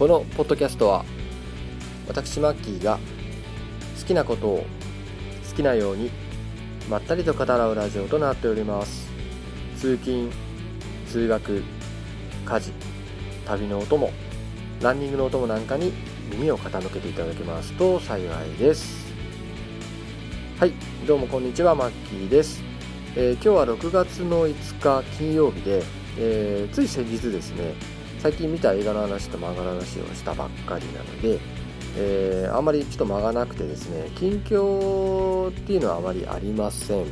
このポッドキャストは私マッキーが好きなことを好きなようにまったりと語らうラジオとなっております。通勤通学家事旅のお供ランニングのお供なんかに耳を傾けていただけますと幸いです。はいどうもこんにちは。マッキーです、えー今日は6月の5日金曜日で、えーつい先日ですね最近見た映画の話と漫画の話をしたばっかりなので、えーあんまりちょっと間がなくてですね近況っていうのはあまりありません、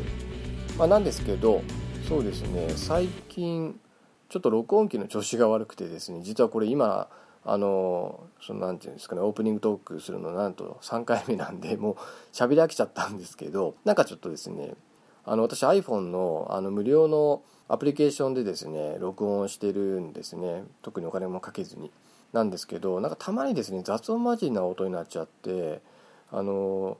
まあ、なんですけどそうですね最近ちょっと録音機の調子が悪くてですね実はこれ今あのそのなんていうんですかねオープニングトークするのなんと3回目なんでもう喋り飽きちゃったんですけどなんかちょっとですねあの私 iPhone のあの無料のアプリケーションでですね録音してるんですね。特にお金もかけずに。なんですけどなんかたまにですね雑音交じりな音になっちゃってあの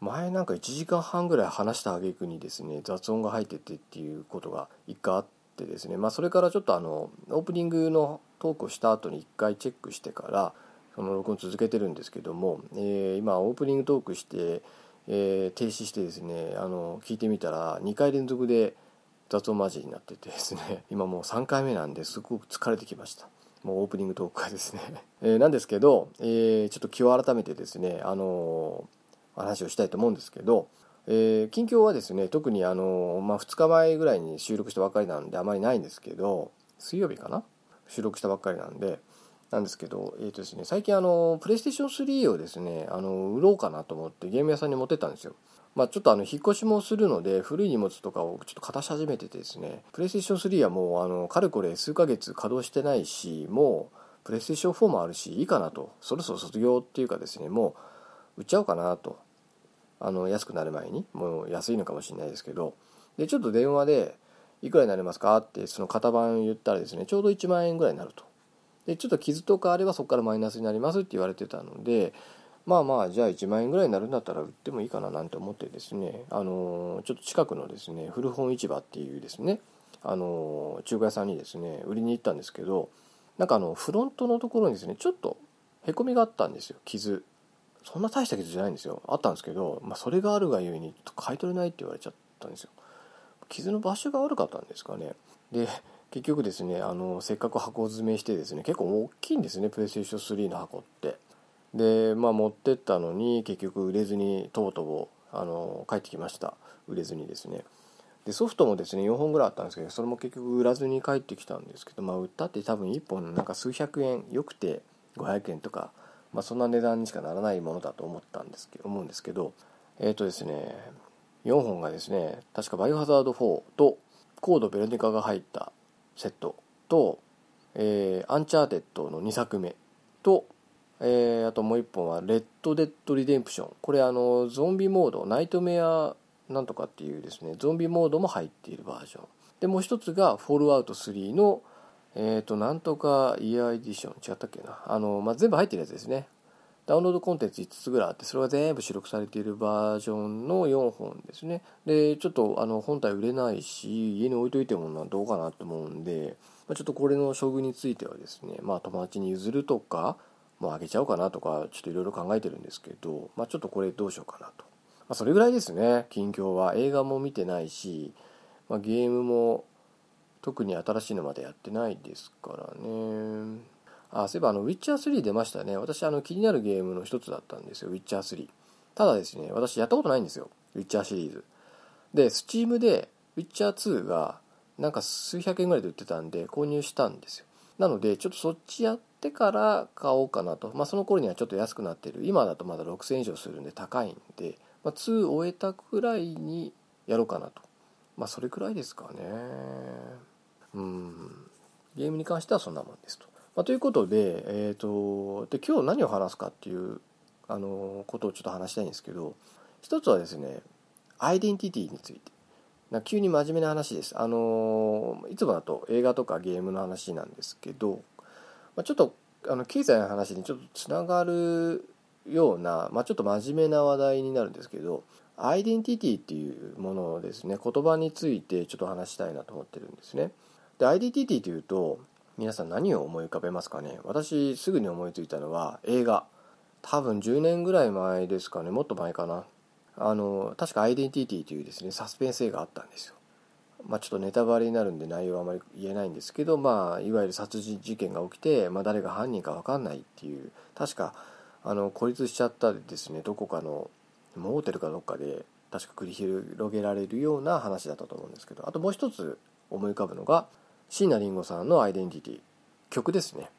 前なんか1時間半ぐらい話した挙句にですね雑音が入っててっていうことが一回あってですね。まあそれからちょっとあのオープニングのトークをした後に一回チェックしてからその録音続けてるんですけども、えー今オープニングトークして、えー停止してですねあの聞いてみたら2回連続で雑音交じりになっててですね 今もう3回目なんですごく疲れてきました。もうオープニングトークがですね、えなんですけど、えーちょっと気を改めてですねあのー話をしたいと思うんですけど、えー近況はですね特にあの、まあ、2日前ぐらいに収録したばっかりなんであまりないんですけど水曜日かな？収録したばっかりなんでなんですけど、えーとですね、最近あのプレイステーション3をですねあの売ろうかなと思ってゲーム屋さんに持ってったんですよ。まあ、ちょっとあの引っ越しもするので古い荷物とかをちょっと片し始めててですね。プレイステーション3はもうあのかれこれ数ヶ月稼働してないしもうプレイステーション4もあるしいいかなと。そろそろ卒業っていうかですねもう売っちゃおうかなと。あの安くなる前に。もう安いのかもしれないですけど。でちょっと電話で「いくらになりますか?」ってその型番言ったらですねちょうど1万円ぐらいになると。でちょっと傷とかあればそこからマイナスになりますって言われてたのでまあまあじゃあ1万円ぐらいになるんだったら売ってもいいかななんて思ってですねあのちょっと近くのですね古本市場っていうですねあの中華屋さんにですね売りに行ったんですけどなんかあのフロントのところにですねちょっとへこみがあったんですよ傷。そんな大した傷じゃないんですよ。あったんですけど、まあ、それがあるがゆえに買い取れないって言われちゃったんですよ。傷の場所が悪かったんですかね。で結局ですねあのせっかく箱詰めしてですね結構大きいんですねプレイステーション3の箱って。でまあ持ってったのに結局売れずにとうとうあの帰ってきました。売れずにですね。でソフトもですね4本ぐらいあったんですけどそれも結局売らずに帰ってきたんですけどまあ売ったって多分1本なんか数百円よくて500円とか、まあ、そんな値段にしかならないものだと思ったんですけど思うんですけどえっ、とですね4本がですね確か「バイオハザード4」と「コードベロニカ」が入ったセットと「えーアンチャーテッド」の2作目とえーあともう一本は「レッド・デッド・リデンプション」これあのゾンビモードナイトメアなんとかっていうですねゾンビモードも入っているバージョン。でもう一つが「フォールアウト3の」えーとなんとかイヤーエディション。違ったっけな。あの、まあ、全部入ってるやつですね。ダウンロードコンテンツ5つぐらいあってそれが全部収録されているバージョンの4本ですね。でちょっとあの本体売れないし家に置いといてもどうかなと思うんで、まあ、ちょっとこれの処遇についてはですねまあ友達に譲るとかもうあげちゃおうかなとかちょっといろいろ考えてるんですけど、まあ、ちょっとこれどうしようかなと、まあ、それぐらいですね。近況は映画も見てないし、まあ、ゲームも特に新しいのまでやってないですからね。あそういえばあのウィッチャー3出ましたね。私あの気になるゲームの一つだったんですよ。ウィッチャー3ただですね私やったことないんですよ。ウィッチャーシリーズでスチームでウィッチャー2がなんか数百円ぐらいで売ってたんで購入したんですよ。なのでちょっとそっちやってから買おうかなと。まあその頃にはちょっと安くなってる。今だとまだ6000円以上するんで高いんで、まあ、2終えたくらいにやろうかなと。まあそれくらいですかね。うん。ゲームに関してはそんなもんですと、まあ、ということで,、えー、とで今日何を話すかっていうあのことをちょっと話したいんですけど一つはですねアイデンティティについて。な急に真面目な話です。あのいつもだと映画とかゲームの話なんですけど、まあ、ちょっとあの経済の話にちょっとつながるような、まあ、ちょっと真面目な話題になるんですけどアイデンティティっていうものですね。言葉についてちょっと話したいなと思ってるんですね。でアイデンティティというと皆さん何を思い浮かべますかね？私すぐに思いついたのは映画。多分10年ぐらい前ですかね。もっと前かな。あの確か「アイデンティティ」というですねサスペンス映画あったんですよ。まあ、ちょっとネタバレになるんで内容はあまり言えないんですけど、まあ、いわゆる殺人事件が起きて、まあ、誰が犯人か分かんないっていう確かあの孤立しちゃったですねどこかのモーテルかどっかで確か繰り広げられるような話だったと思うんですけどあともう一つ思い浮かぶのが椎名林檎さんの「アイデンティティ」曲ですね。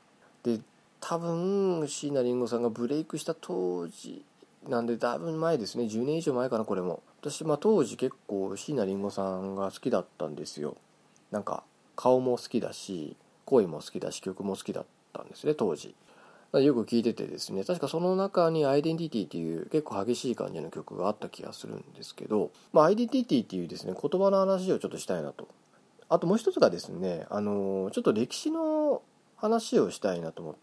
で多分椎名林檎さんがブレイクした当時なんでだいぶ前ですね。10年以上前かなこれも。私、まあ、当時結構椎名林檎さんが好きだったんですよ。なんか顔も好きだし声も好きだし曲も好きだったんですね当時。よく聴いててですね。確かその中に「アイデンティティ」っていう結構激しい感じの曲があった気がするんですけど、まあ、アイデンティティっていうですね言葉の話をちょっとしたいなと。あともう一つがですねあのちょっと歴史の話をしたいなと思っ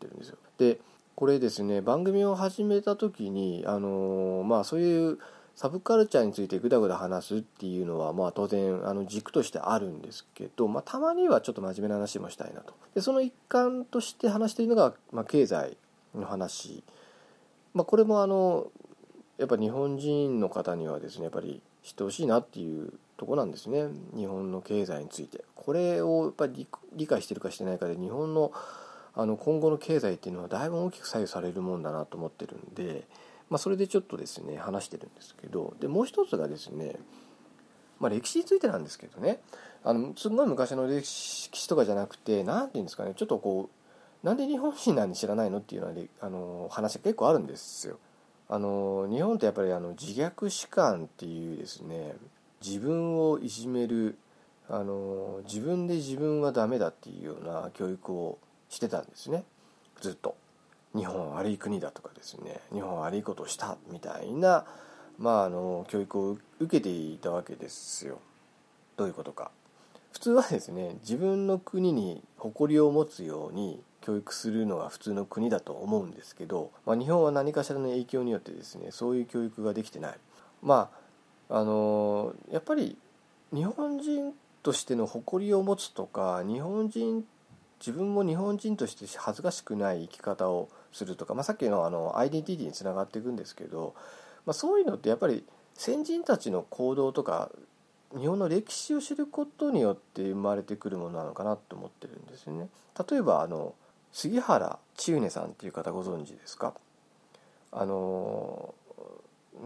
てるんですよ。でこれですね番組を始めた時にあのまあそういうサブカルチャーについてぐだぐだ話すっていうのはまあ当然あの軸としてあるんですけど、まあ、たまにはちょっと真面目な話もしたいなと。でその一環として話しているのが、まあ、経済の話、まあ、これもあのやっぱ日本人の方にはですねやっぱり知ってほしいなっていうとこなんですね。日本の経済について。これをやっぱり理解してるかしてないかで日本のあの今後の経済っていうのはだいぶ大きく左右されるもんだなと思ってるんで、まあ、それでちょっとですね話してるんですけどでもう一つがですね、まあ、歴史についてなんですけどねあのすごい昔の歴史とかじゃなくて何て言うんですかねちょっとこうなんで日本人なんで知らないのっていうのはあの話が結構あるんですよ。あの日本ってやっぱりあの自虐史観っていうですね自分をいじめるあの自分で自分はダメだっていうような教育をしてたんですね。ずっと。日本悪い国だとかですね。日本悪いことをしたみたいな、まあ、あの教育を受けていたわけですよ。どういうことか。普通はですね自分の国に誇りを持つように教育するのが普通の国だと思うんですけど、まあ、日本は何かしらの影響によってですねそういう教育ができてない。まああのやっぱり日本人としての誇りを持つとか日本人自分も日本人として恥ずかしくない生き方をするとか、まあ、さっきのあのアイデンティティにつながっていくんですけど、まあ、そういうのってやっぱり先人たちの行動とか日本の歴史を知ることによって生まれてくるものなのかなと思ってるんですよね。例えばあの杉原千畝さんっていう方ご存知ですか？あの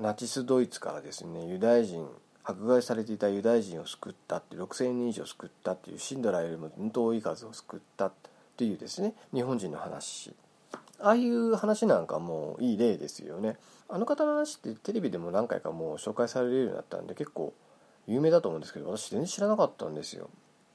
ナチスドイツからですねユダヤ人迫害されていたユダヤ人を救ったって6,000人以上救ったっていうシンドラーよりもうんと多い数を救ったっていうですね日本人の話。ああいう話なんかもういい例ですよね。あの方の話ってテレビでも何回かもう紹介されるようになったんで結構有名だと思うんですけど私全然知らなかったんですよ。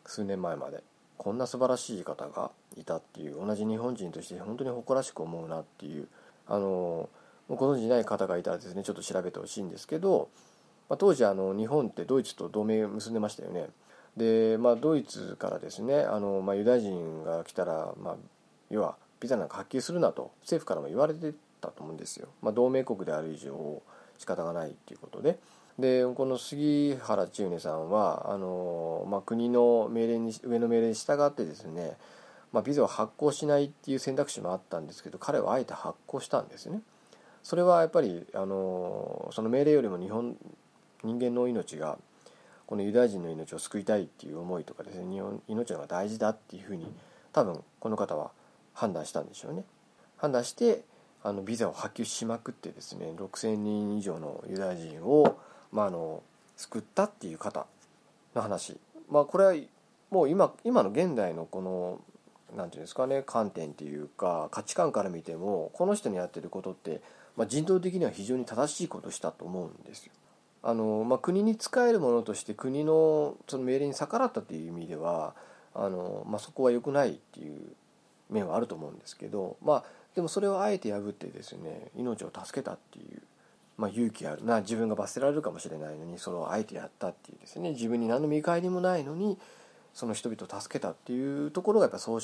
数年前まで。こんな素晴らしい方がいたっていう同じ日本人として本当に誇らしく思うなっていう。あのご存じない方がいたらですねちょっと調べてほしいんですけどまあ、当時あの日本ってドイツと同盟結んでましたよね。で、まあ、ドイツからですねあの、まあ、ユダヤ人が来たら、まあ、要はビザなんか発給するなと政府からも言われてたと思うんですよ。まあ、同盟国である以上仕方がないっていうことで。でこの杉原千畝さんはあの、まあ、国の命令に上の命令に従ってですね、まあ、ビザを発行しないっていう選択肢もあったんですけど彼はあえて発行したんですね。それはやっぱりあのその命令よりも日本人間の命がこのユダヤ人の命を救いたいっていう思いとかですね日本命の方が大事だっていうふうに多分この方は判断したんでしょうね。判断してあのビザを発給しまくってですね6,000人以上のユダヤ人を、まあ、あの救ったっていう方の話、まあ、これはもう今今の現代のこの何て言うんですかね観点っていうか価値観から見てもこの人にやってることって、まあ、人道的には非常に正しいことしたと思うんですよ。あの、まあ、国に仕えるものとして国のその命令に逆らったという意味ではあの、まあ、そこは良くないっていう面はあると思うんですけど、まあ、でもそれをあえて破ってですね命を助けたっていう、まあ、勇気あるな自分が罰せられるかもしれないのにそれをあえてやったっていうですね自分に何の見返りもないのにその人々を助けたっていうところがやっぱそう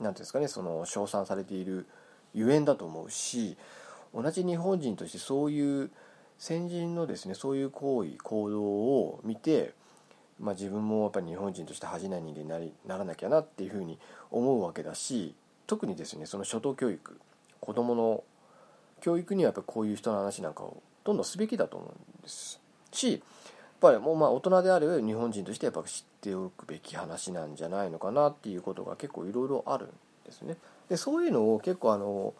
なんですかねその称賛されているゆえんだと思うし同じ日本人としてそういう先人のですねそういう行為行動を見てまあ、自分もやっぱり日本人として恥じない人間になりならなきゃなっていうふうに思うわけだし特にですねその初等教育子どもの教育にはやっぱこういう人の話なんかをどんどんすべきだと思うんですしやっぱりもうまあ大人である日本人としてやっぱ知っておくべき話なんじゃないのかなっていうことが結構いろいろあるんですね。でそういうのを結構あの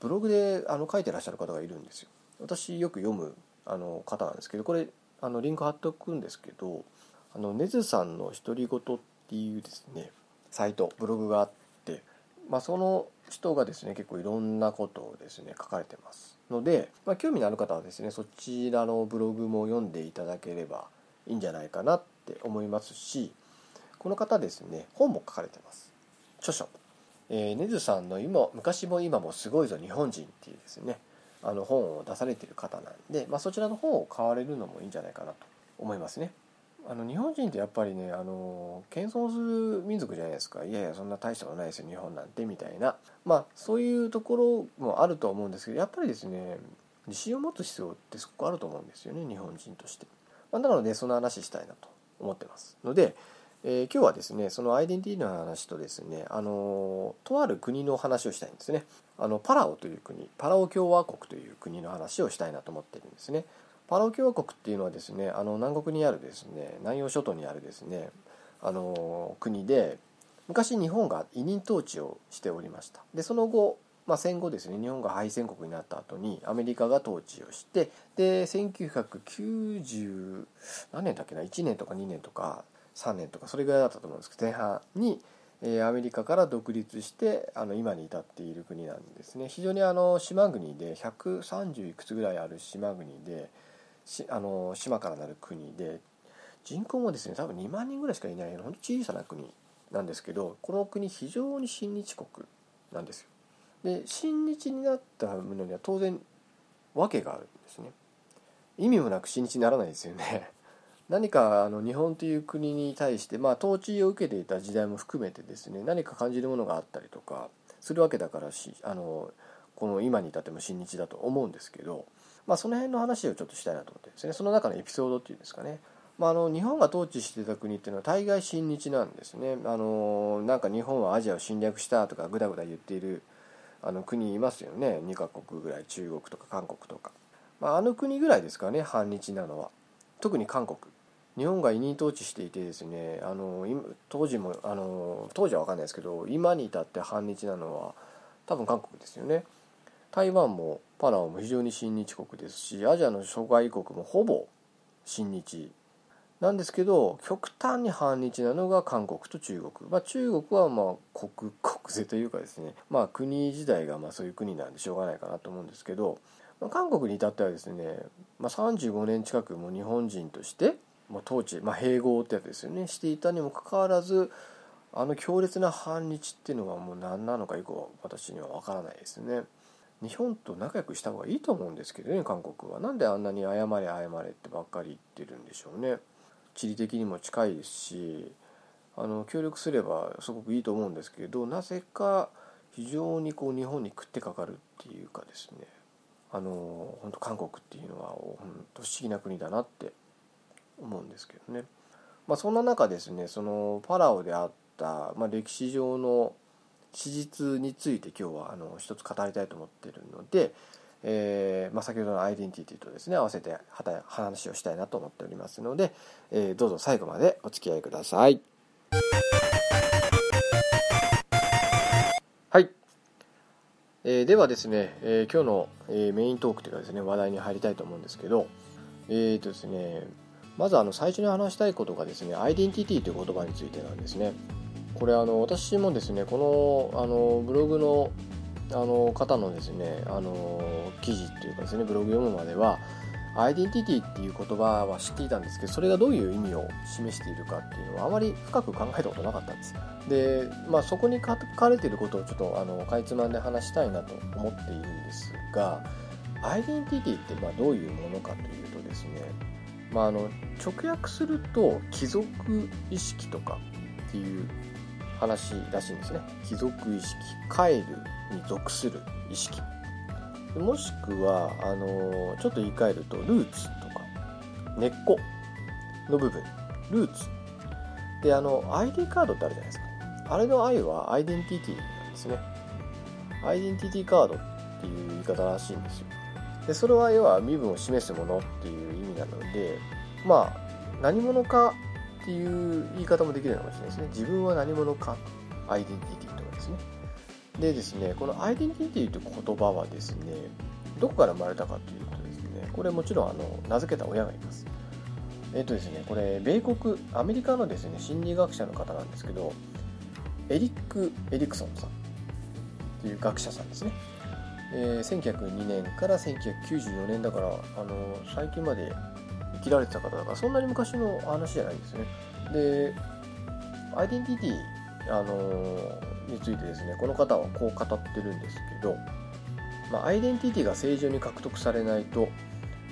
ブログであの書いてらっしゃる方がいるんですよ。私よく読むあの方なんですけどこれあのリンク貼っておくんですけどあのねずさんの独り言っていうですねサイトブログがあって、まあ、その人がですね結構いろんなことをですね書かれてますので、まあ、興味のある方はですねそちらのブログも読んでいただければいいんじゃないかなって思いますしこの方ですね本も書かれてます。著書、えー、ねずさんの今昔も今もすごいぞ日本人っていうですねあの本を出されてる方なんで、まあ、そちらの本を買われるのもいいんじゃないかなと思いますね。あの日本人ってやっぱりねあの謙遜する民族じゃないですか。いやいやそんな大したことないですよ日本なんてみたいな。まあそういうところもあると思うんですけどやっぱりですね自信を持つ必要ってすごくあると思うんですよね日本人として、まあ、なのでその話したいなと思ってます。ので、えー、今日はですねそのアイデンティティの話とですねあのとある国の話をしたいんですね。あのパラオという国パラオ共和国という国の話をしたいなと思ってるんですね。パラオ共和国っていうのはですねあの南国にあるですね南洋諸島にあるですねあの国で昔日本が委任統治をしておりました。でその後、まあ、戦後ですね日本が敗戦国になった後にアメリカが統治をしてで1990何年だっけな？1年とか2年とか3年とかそれぐらいだったと思うんですけど前半にえアメリカから独立してあの今に至っている国なんですね非常にあの島国で130いくつぐらいある島国であの島からなる国で人口もですね多分2万人ぐらいしかいない本当小さな国なんですけどこの国非常に親日国なんですよ。で親日になったのには当然訳があるんですね。意味もなく親日にならないですよね。何かあの日本という国に対して、まあ、統治を受けていた時代も含めてですね何か感じるものがあったりとかするわけだからしあのこの今に至っても親日だと思うんですけどまあ、その辺の話をちょっとしたいなと思ってですねその中のエピソードっていうんですかね、まあ、あの日本が統治してた国っていうのは大概親日なんですね。あのなんか日本はアジアを侵略したとかぐだぐだ言っているあの国いますよね。2カ国ぐらい中国とか韓国とか、まあ、あの国ぐらいですかね反日なのは。特に韓国。日本が委任統治していてですねあの当時もあの当時は分かんないですけど今に至って反日なのは多分韓国ですよね。台湾もパラオも非常に親日国ですしアジアの諸外国もほぼ親日。なんですけど極端に反日なのが韓国と中国、まあ、中国はまあ国 国税というかですね、まあ、国自体がまあそういう国なんでしょうがないかなと思うんですけど、まあ、韓国に至ってはですね、まあ、35年近くも日本人としてまあ、統治、まあ、併合ってやつですよね。していたにもかかわらずあの強烈な反日っていうのがもう何なのか以降私には分からないですね。日本と仲良くした方がいいと思うんですけどね韓国は。なんであんなに謝れ謝れってばっかり言ってるんでしょうね。地理的にも近いですしあの協力すればすごくいいと思うんですけどなぜか非常にこう日本に食ってかかるっていうかですね。あの本当韓国っていうのは本当不思議な国だなって思うんですけどね、まあ、そんな中ですねそのパラオであった、まあ、歴史上の史実について今日はあの一つ語りたいと思っているので、えーまあ、先ほどのアイデンティティとですね合わせて話をしたいなと思っておりますので、えー、どうぞ最後までお付き合いください。はい、えー、ではですね、えー、今日の、えー、メイントークというかですね話題に入りたいと思うんですけどえーとですねまずあの最初に話したいことがですねアイデンティティという言葉についてなんですね。これあの私もですねこのあのブログのあの方のですねあの記事っていうかですねブログ読むまではアイデンティティっていう言葉は知っていたんですけどそれがどういう意味を示しているかっていうのはあまり深く考えたことなかったんですで、まあ、そこに書かれていることをちょっとあのかいつまんで話したいなと思っているんですがアイデンティティってまあどういうものかというとですね、まあ、あの直訳すると貴族意識とかっていう話らしいんですね。貴族意識カエルに属する意識。もしくはあのちょっと言い換えるとルーツとか根っこの部分。ルーツ。であの ID カードってあるじゃないですか。あれの I はアイデンティティなんですね。アイデンティティカードっていう言い方らしいんですよ。でそれは要は身分を示すものっていう意味なのでまあ何者かっていう言い方もできるのかもしれないですね。自分は何者かアイデンティティとかですね。でですねこのアイデンティティという言葉はですねどこから生まれたかというとですね。これもちろんあの名付けた親がいます。えっ、とですねこれ米国アメリカのですね心理学者の方なんですけどエリック・エリクソンさんっていう学者さんですね。えー、1902年から1994年だからあの最近まで生きられてた方だからそんなに昔の話じゃないんですね。でアイデンティティ、あのー、についてですねこの方はこう語ってるんですけど、まあ、アイデンティティが正常に獲得されないと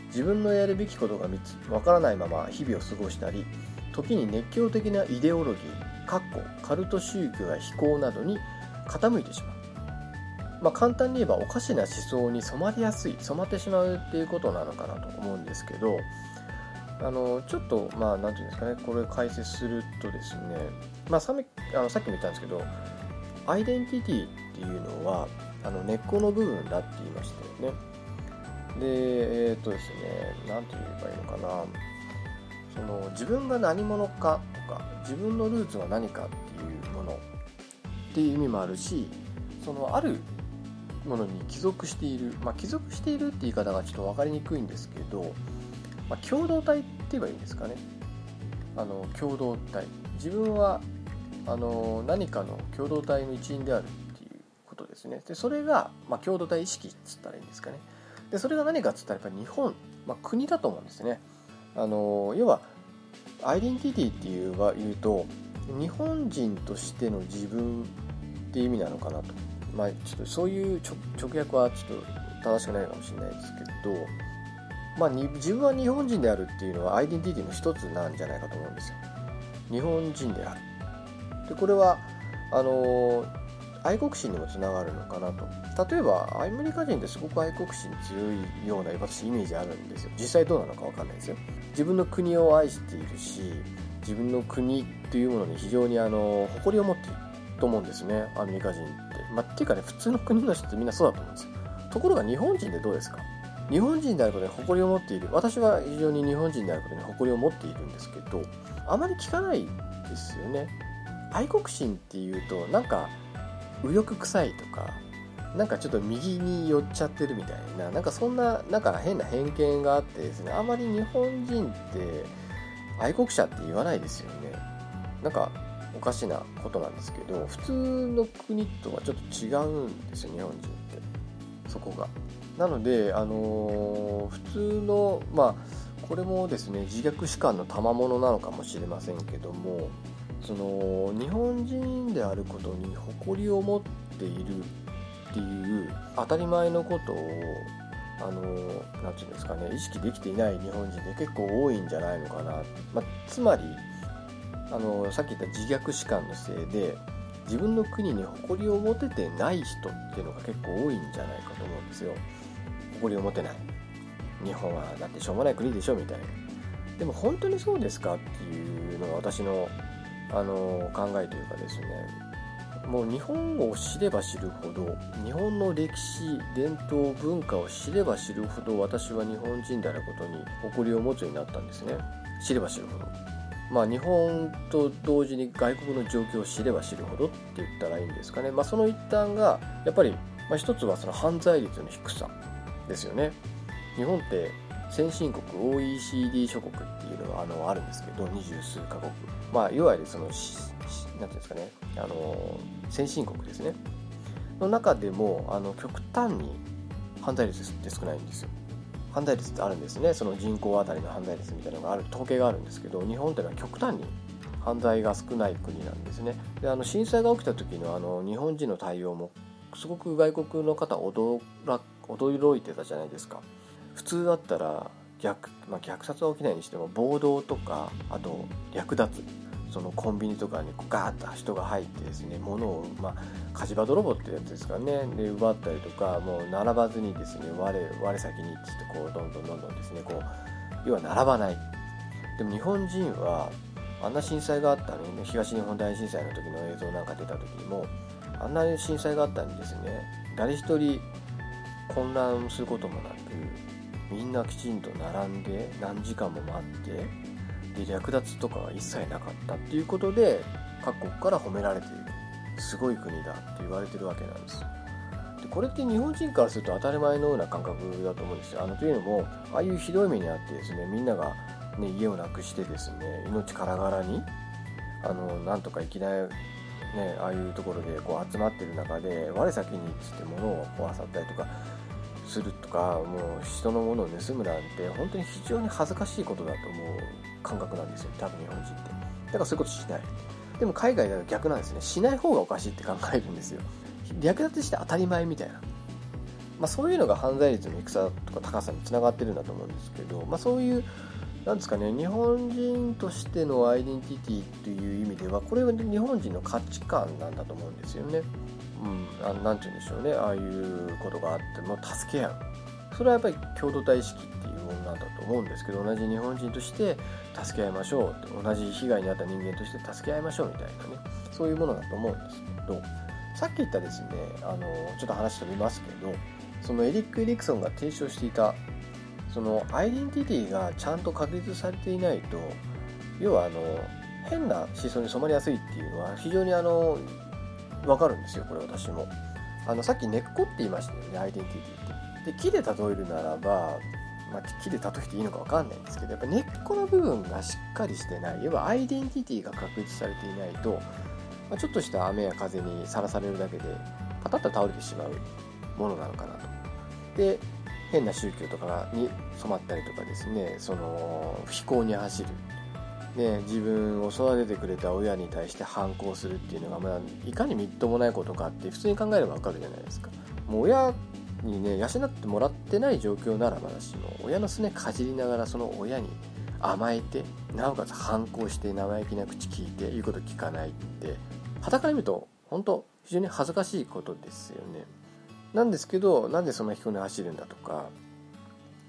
自分のやるべきことがわからないまま日々を過ごしたり時に熱狂的なイデオロギーかっこカルト宗教や非行などに傾いてしまう。まあ、簡単に言えばおかしな思想に染まりやすい染まってしまうっていうことなのかなと思うんですけどあのちょっとまあ何て言うんですかねこれ解説するとですね、まあ、さあのさっきも言ったんですけどアイデンティティっていうのはあの根っこの部分だって言いましたよね。でえっ、ー、とですね何て言えばいいのかな。その自分が何者かとか自分のルーツが何かっていうものっていう意味もあるしそのあるものに帰属している、まあ、帰属しているって言い方がちょっと分かりにくいんですけど、まあ、共同体って言えばいいんですかね。あの共同体。自分はあの何かの共同体の一員であるっていうことですね。でそれが、まあ、共同体意識っつったらいいんですかね。でそれが何かっつったらやっぱり日本、まあ、国だと思うんですね。あの要はアイデンティティっていう言うと日本人としての自分っていう意味なのかなと。まあ、ちょっとそういう直訳はちょっと正しくないかもしれないですけど、まあ、自分は日本人であるっていうのはアイデンティティの一つなんじゃないかと思うんですよ。日本人である。でこれはあの愛国心にもつながるのかなと例えばアメリカ人ってすごく愛国心強いような私イメージあるんですよ実際どうなのか分かんないですよ自分の国を愛しているし自分の国というものに非常にあの誇りを持っていると思うんですねアメリカ人って。まあ、っていうかね普通の国の人ってみんなそうだと思うんですよ。ところが日本人でどうですか？日本人であることに誇りを持っている。私は非常に日本人であることに誇りを持っているんですけどあまり聞かないですよね。愛国心っていうとなんか右翼臭いとかなんかちょっと右に寄っちゃってるみたいななんかそんななんか変な偏見があってですねあまり日本人って愛国者って言わないですよね。なんかかしなことなんですけど普通の国とはちょっと違うんですよ日本人ってそこが。なので、あのー、普通のまあこれもですね自虐史観の賜物なのかもしれませんけどもその日本人であることに誇りを持っているっていう当たり前のことをあの何て言うんですかね意識できていない日本人で結構多いんじゃないのかな、まあ、つまりあのさっき言った自虐史観のせいで自分の国に誇りを持ててない人っていうのが結構多いんじゃないかと思うんですよ。誇りを持てない。日本はだってしょうもない国でしょみたいな。でも本当にそうですかっていうのが私のあの考えというかですね。もう日本を知れば知るほど日本の歴史伝統文化を知れば知るほど私は日本人であることに誇りを持つようになったんですね。知れば知るほど。まあ、日本と同時に外国の状況を知れば知るほどって言ったらいいんですかね、まあ、その一端がやっぱり、まあ、一つはその犯罪率の低さですよね。日本って先進国 OECD 諸国っていうのがあのあるんですけど二十数カ国。まあいわゆるその何ていうんですかね。あの先進国ですね。の中でもあの極端に犯罪率って少ないんですよ。犯罪率ってあるんですね。その人口当たりの犯罪率みたいなのがある統計があるんですけど日本っていうのは極端に犯罪が少ない国なんですね。であの震災が起きた時のあの日本人の対応もすごく外国の方驚ら驚いてたじゃないですか。普通だったら逆,、まあ、虐殺は起きないにしても暴動とかあと略奪。そのコンビニとかにガーッと人が入ってですね物を、まあ、火事場泥棒ってやつですかね。で奪ったりとかもう並ばずにですね我我先にってってこうどんどんどんどんですねこう要は並ばない。でも日本人はあんな震災があったのに、ね、東日本大震災の時の映像なんか出た時にもあんな震災があったんですね誰一人混乱することもなくみんなきちんと並んで何時間も待ってで略奪とかは一切なかったっていうことで各国から褒められている。すごい国だって言われてるわけなんです。でこれって日本人からすると当たり前のような感覚だと思うんですよ。あのというのもああいうひどい目にあってですねみんなが、ね、家をなくしてですね命からがらにあのなんとか生きないね、ああいうところでこう集まってる中で我先にっつって物を壊さったりとかするとかもう人のものを盗むなんて本当に非常に恥ずかしいことだと思う感覚なんですよ多分日本人って。だからそういうことしない。でも海外では逆なんですね。しない方がおかしいって考えるんですよ。略奪して当たり前みたいな。まあ、そういうのが犯罪率の戦とか高さにつながってるんだと思うんですけど、まあ、そういうなんですかね日本人としてのアイデンティティという意味ではこれは日本人の価値観なんだと思うんですよね。うん、あなんて言うんでしょうね。ああいうことがあっても助け合う。それはやっぱり共同体意識っていうものなんだと思うんですけど同じ日本人として助け合いましょう同じ被害に遭った人間として助け合いましょうみたいなねそういうものだと思うんですけどさっき言ったですねあのちょっと話飛びますけどそのエリック・エリクソンが提唱していたそのアイデンティティがちゃんと確立されていないと要はあの変な思想に染まりやすいっていうのは非常にあの分かるんですよこれ私も。あのさっき根っこって言いましたよねアイデンティティって。で木で例えるならば、まあ、木で例えていいのか分かんないんですけどやっぱ根っこの部分がしっかりしてない要はアイデンティティが確立されていないと、まあ、ちょっとした雨や風にさらされるだけでパタッと倒れてしまうものなのかなと。で変な宗教とかに染まったりとかですねその非行に走る、ね、自分を育ててくれた親に対して反抗するっていうのが、まあ、いかにみっともないことかって普通に考えればわかるじゃないですか。もう親にね養ってもらってない状況ならまだしも親のすねかじりながらその親に甘えてなおかつ反抗して生意気な口聞いて言うこと聞かないってはたから見ると本当非常に恥ずかしいことですよね。なんですけどなんでそんな彦根走るんだとか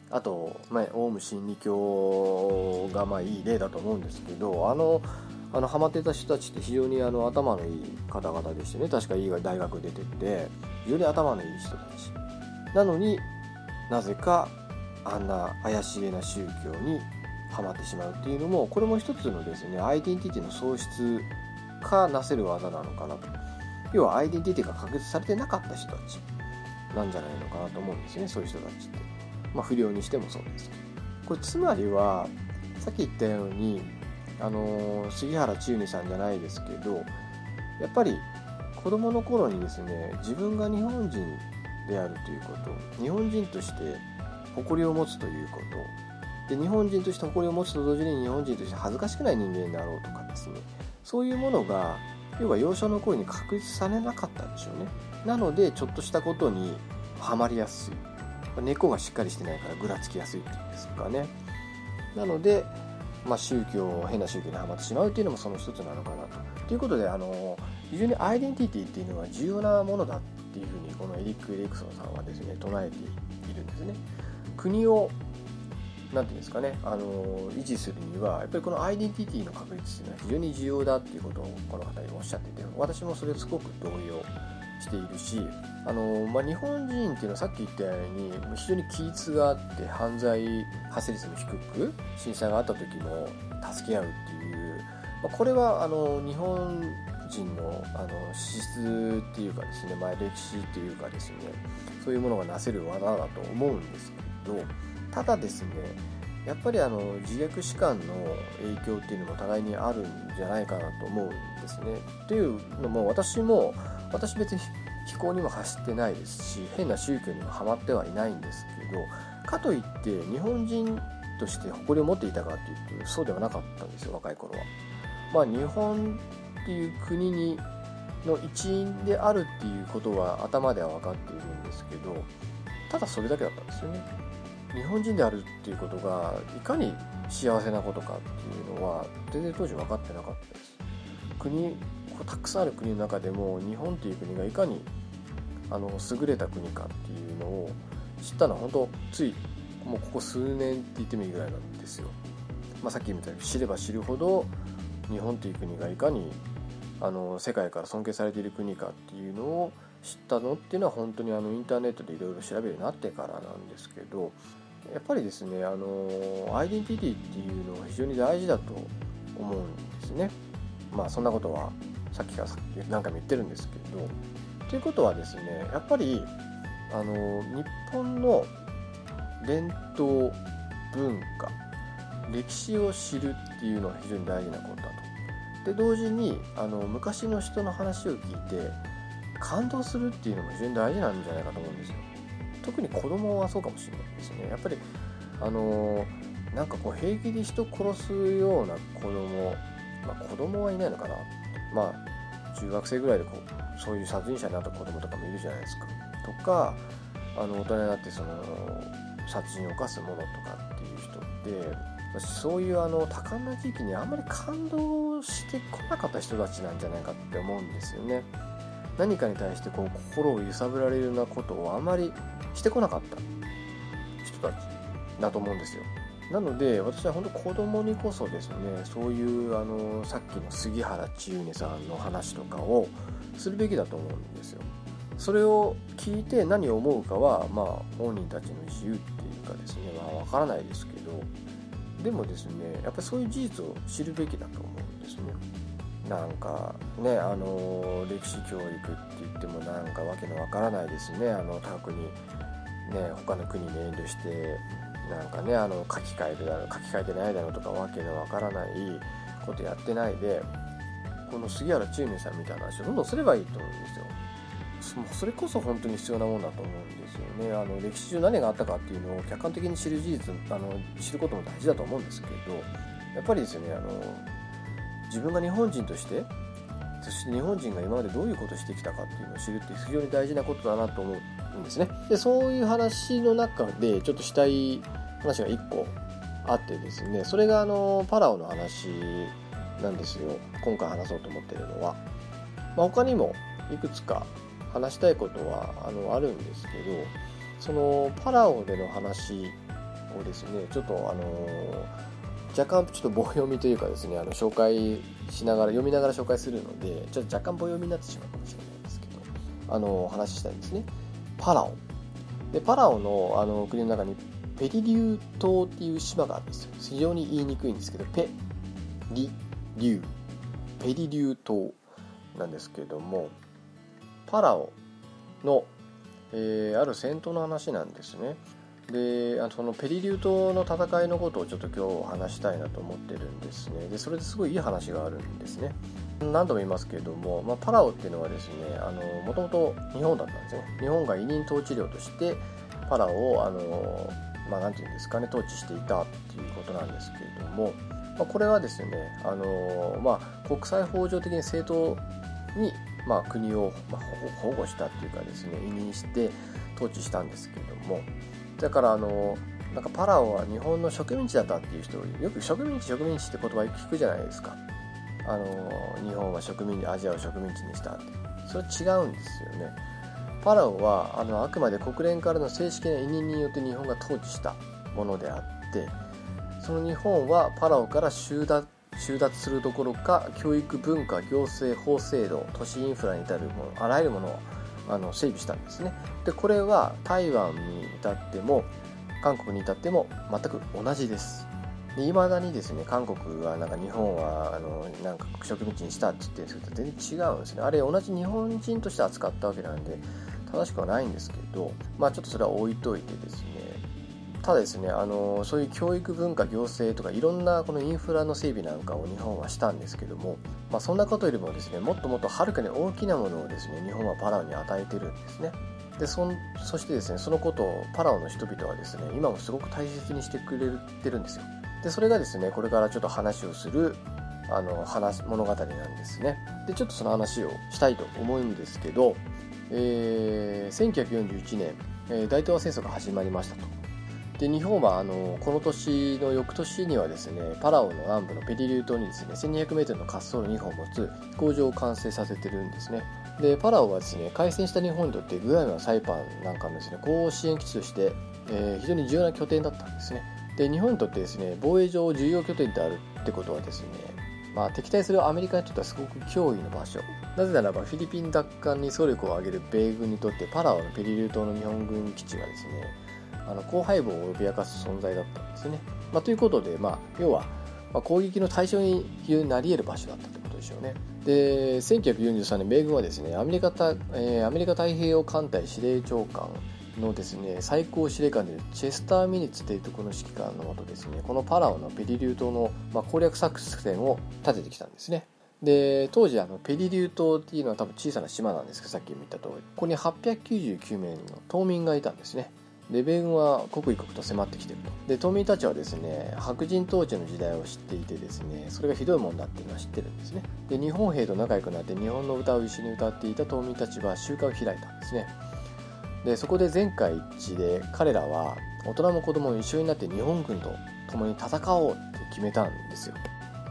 あと、まあ、オウム真理教がまあいい例だと思うんですけどあのあのハマってた人たちって非常にあの頭のいい方々でしてね確かいい大学出てって非常に頭のいい人たち。なのになぜかあんな怪しげな宗教にはまってしまうっていうのもこれも一つのですねアイデンティティの喪失かなせる技なのかなと要はアイデンティティが確立されてなかった人たちなんじゃないのかなと思うんですねそういう人たちって。まあ、不良にしてもそうですこれつまりはさっき言ったようにあの杉原千畝さんじゃないですけどやっぱり子供の頃にですね自分が日本人であるということ。日本人として誇りを持つということ。で日本人として誇りを持つと同時に日本人として恥ずかしくない人間になろうとかですね。そういうものが要は幼少の頃に確立されなかったんでしょうね。なのでちょっとしたことにはまりやすい。根っこがしっかりしてないからぐらつきやすいっていうんですかね。なので、まあ、宗教変な宗教にはまってしまうっていうのもその一つなのかなと。ということであの非常にアイデンティティっていうのは重要なものだっていうふうにこのエリック・エリクソンさんはですね唱えているんですね。国をなんていうんですかね、あの維持するにはやっぱりこのアイデンティティの確立っていうのは非常に重要だっていうことをこの方におっしゃってて私もそれすごく同様しているしあの、まあ、日本人っていうのはさっき言ったように非常に規律があって犯罪発生率も低く震災があった時も助け合うっていう、まあ、これはあの日本人のあの資質っていうかですね、まあ、歴史っていうかですねそういうものがなせる技だと思うんですけどただですねやっぱりあの自虐史観の影響っていうのも互いにあるんじゃないかなと思うんですね。というのも私も私別に飛行にも走ってないですし変な宗教にもハマってはいないんですけどかといって日本人として誇りを持っていたかっていうとそうではなかったんですよ若い頃は。まあ日本っていう国にの一員であるっていうことは頭では分かっているんですけどただそれだけだったんですよね。日本人であるっていうことがいかに幸せなことかっていうのは全然当時分かってなかったです。国たくさんある国の中でも日本という国がいかにあの優れた国かっていうのを知ったのは本当ついもうここ数年って言ってもいいぐらいなんですよ。まあ、さっき言ったように知れば知るほど日本という国がいかにあの世界から尊敬されている国かっていうのを知ったのっていうのは本当にあのインターネットでいろいろ調べるようになってからなんですけどやっぱりですねあのアイデンティティっていうのは非常に大事だと思うんですね。まあそんなことはさっきから何回も言ってるんですけどということはですねやっぱりあの日本の伝統文化歴史を知るっていうのは非常に大事なことだ。で同時にあの昔の人の話を聞いて感動するっていうのも非常に大事なんじゃないかと思うんですよ。特に子供はそうかもしれないですね。やっぱりあのなんかこう平気で人殺すような子供まあ子供はいないのかなまあ中学生ぐらいでこうそういう殺人者になった子供とかもいるじゃないですか。とかあの大人になってその殺人を犯すものとかっていう人ってそういうあの多感な時期にあんまり感動してこなかった人たちなんじゃないかって思うんですよね。何かに対してこう心を揺さぶられるようなことをあまりしてこなかった人たちだと思うんですよ。なので私は本当子供にこそですねそういうあのさっきの杉原千畝さんの話とかをするべきだと思うんですよ。それを聞いて何を思うかはまあ本人たちの自由っていうかですねまあ分からないですけどでもですねやっぱりそういう事実を知るべきだと思うんですね。なんかねあの歴史教育って言ってもなんかわけのわからないですねあの他国ね他の国に遠慮してなんかねあの書き換えるだろう書き換えてないだろうとかわけのわからないことやってないでこの杉原千畝さんみたいな話をどんどんすればいいと思うんですよ。それこそ本当に必要なものだと思うんですよね。あの歴史上何があったかっていうのを客観的に知る事実あの知ることも大事だと思うんですけどやっぱりですねあの自分が日本人としてそして日本人が今までどういうことをしてきたかっていうのを知るって非常に大事なことだなと思うんですね。でそういう話の中でちょっとしたい話が1個あってですねそれがあのパラオの話なんですよ。今回話そうと思ってるのは、まあ、他にもいくつか話したいことはあのあるんですけどそのパラオでの話をですねちょっとあの若干ちょっと棒読みというかですねあの紹介しながら読みながら紹介するのでちょっと若干棒読みになってしまうかもしれないですけどあの話したいんですね。パラオ。でパラオのあの国の中にペリリュー島っていう島があるんですよ。非常に言いにくいんですけどペリリュー。ペリリュー島なんですけどもパラオの、えー、ある戦闘の話なんですね。であのそのペリリュー島の戦いのことをちょっと今日話したいなと思ってるんですね。でそれですごいいい話があるんですね。何度も言いますけれども、まあ、パラオっていうのはですねもともと日本だったんですね。日本が委任統治領としてパラオをあのまあ何て言うんですかね統治していたっていうことなんですけれども、ま、これはですねあの、まあ、国際法上的に正当にまあ、国を保護したっていうかですね委任して統治したんですけれども。だからあのなんかパラオは日本の植民地だったっていう人よく植民地植民地って言葉聞くじゃないですか。あの日本は植民地アジアを植民地にしたって。それ違うんですよね。パラオはあのあくまで国連からの正式な委任によって日本が統治したものであってその日本はパラオから収奪収奪するどころか教育文化行政法制度都市インフラに至るものあらゆるものをあの整備したんですね。でこれは台湾に至っても韓国に至っても全く同じです。いまだにですね韓国はなんか日本はあのなんか植民地にしたって言ってるんですけど全然違うんですね。あれ同じ日本人として扱ったわけなんで正しくはないんですけどまあちょっとそれは置いといてですねただですねあのそういう教育文化行政とかいろんなこのインフラの整備なんかを日本はしたんですけども、まあ、そんなことよりもですねもっともっとはるかに大きなものをですね日本はパラオに与えてるんですね。でそそしてですねそのことをパラオの人々はですね今もすごく大切にしてくれてるんですよ。でそれがですねこれからちょっと話をするあの話物語なんですね。でちょっとその話をしたいと思うんですけど、えー、1941年、えー、大東亜戦争が始まりましたと。で日本はあのこの年の翌年にはですねパラオの南部のペリリュー島にですね 1200m の滑走路2本を持つ飛行場を完成させてるんですね。でパラオはですね開戦した日本にとってグアムやサイパンなんかのですね後支援基地として、えー、非常に重要な拠点だったんですね。で日本にとってですね防衛上重要拠点であるってことはですねまあ、敵対するアメリカにとってはすごく脅威の場所。なぜならばフィリピン奪還に総力を挙げる米軍にとってパラオのペリリュー島の日本軍基地がですねあの後背部を脅かす存在だったんですね、まあ、ということで、まあ、要は、まあ攻撃の対象になり得る場所だったということでしょうね。で1943年米軍はですねアメリカた,、えー、アメリカ太平洋艦隊司令長官のですね最高司令官でチェスター・ミニッツ提督の指揮官のもとですねこのパラオのペリリュー島の、まあ、攻略作戦を立ててきたんですね。で当時あのペリリュー島っていうのは多分小さな島なんですけどさっきも言った通りここに899名の島民がいたんですね。で米軍は刻一刻と迫ってきてると。で島民たちはですね白人統治の時代を知っていてですねそれがひどいもんだっていうのは知ってるんですね。で日本兵と仲良くなって日本の歌を一緒に歌っていた島民たちは集会を開いたんですね。でそこで全会一致で彼らは大人も子供も一緒になって日本軍と共に戦おうって決めたんですよ、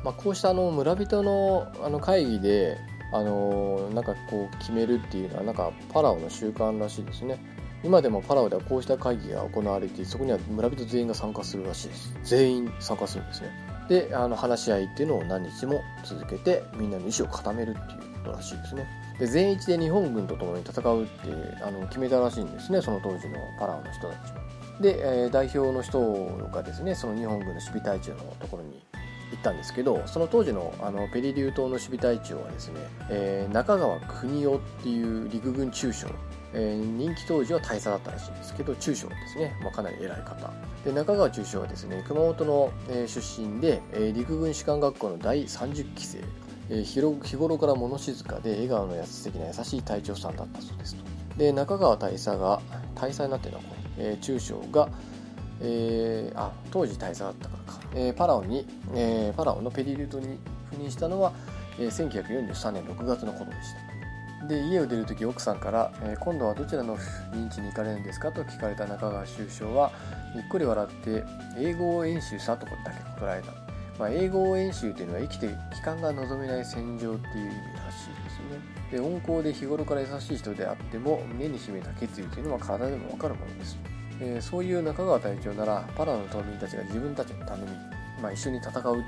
まあ、こうしたあの村人のあの会議であのなんかこう決めるっていうのはなんかパラオの習慣らしいですね。今でもパラオではこうした会議が行われていてそこには村人全員が参加するらしいです。全員参加するんですね。であの話し合いっていうのを何日も続けてみんなの意思を固めるっていうことらしいですね。で全域で日本軍と共に戦うってあの決めたらしいんですねその当時のパラオの人たちはで、えー、代表の人がですねその日本軍の守備隊長のところに行ったんですけどその当時のあのペリリュー島の守備隊長はですね、えー、中川邦夫っていう陸軍中将えー、人気当時は大佐だったらしいんですけど中将ですね、まあ、かなり偉い方。で中川中将はですね熊本の、えー、出身で、えー、陸軍士官学校の第30期生、えー、日頃から物静かで笑顔のやつ的な優しい隊長さんだったそうですと。で中川大佐が大佐になってるのはこれ、えー、中将がえー、あ当時大佐だったからか、えー、パラオに、えー、パラオのペリリュートに赴任したのは、えー、1943年6月のことでした。で家を出る時奥さんから、えー、今度はどちらの認知に行かれるんですか?」と聞かれた中川首相はにっこり笑って「英語を演習さ」とだけ答えた、まあ、英語を演習というのは生きて帰還が望めない戦場っていう意味らしいですね。で温厚で日頃から優しい人であっても胸に秘めた決意というのは体でも分かるものです、えー、そういう中川隊長ならパラの島民たちが自分たちのために、まあ、一緒に戦うっていう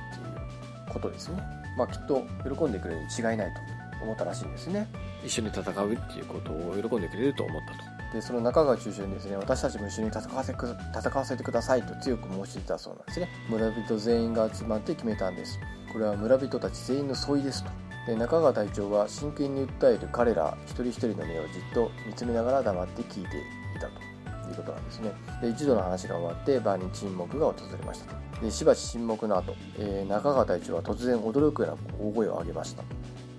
ことですね。まあきっと喜んでくれるに違いないと思ったらしいんですね。一緒に戦うっていうことを喜んでくれると思ったと。でその中川中心にですね私たちも一緒に戦わせ戦わせてくださいと強く申し出たそうなんですね。村人全員が集まって決めたんです。これは村人たち全員の相違ですと。で中川隊長は真剣に訴える彼ら一人一人の目をじっと見つめながら黙って聞いていたと。いうことなんですね。で一度の話が終わって場に沈黙が訪れました。でしばし沈黙の後、えー、中川隊長は突然驚くような大声を上げました。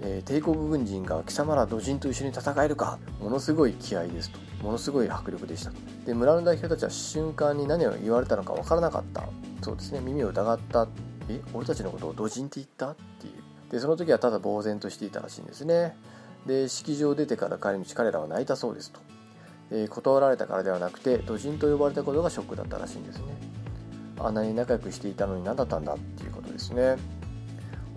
えー、帝国軍人が貴様ら土人と一緒に戦えるかものすごい気合ですと。ものすごい迫力でした。で村の代表たちは瞬間に何を言われたのか分からなかった。そうですね。耳を疑った。え俺たちのことを土人って言った？っていう。でその時はただ呆然としていたらしいんですね。で式場を出てから帰り道彼らは泣いたそうですと、え、断られたからではなくて土人と呼ばれたことがショックだったらしいんですね。あんなに仲良くしていたのに何だったんだ？っていうことですね。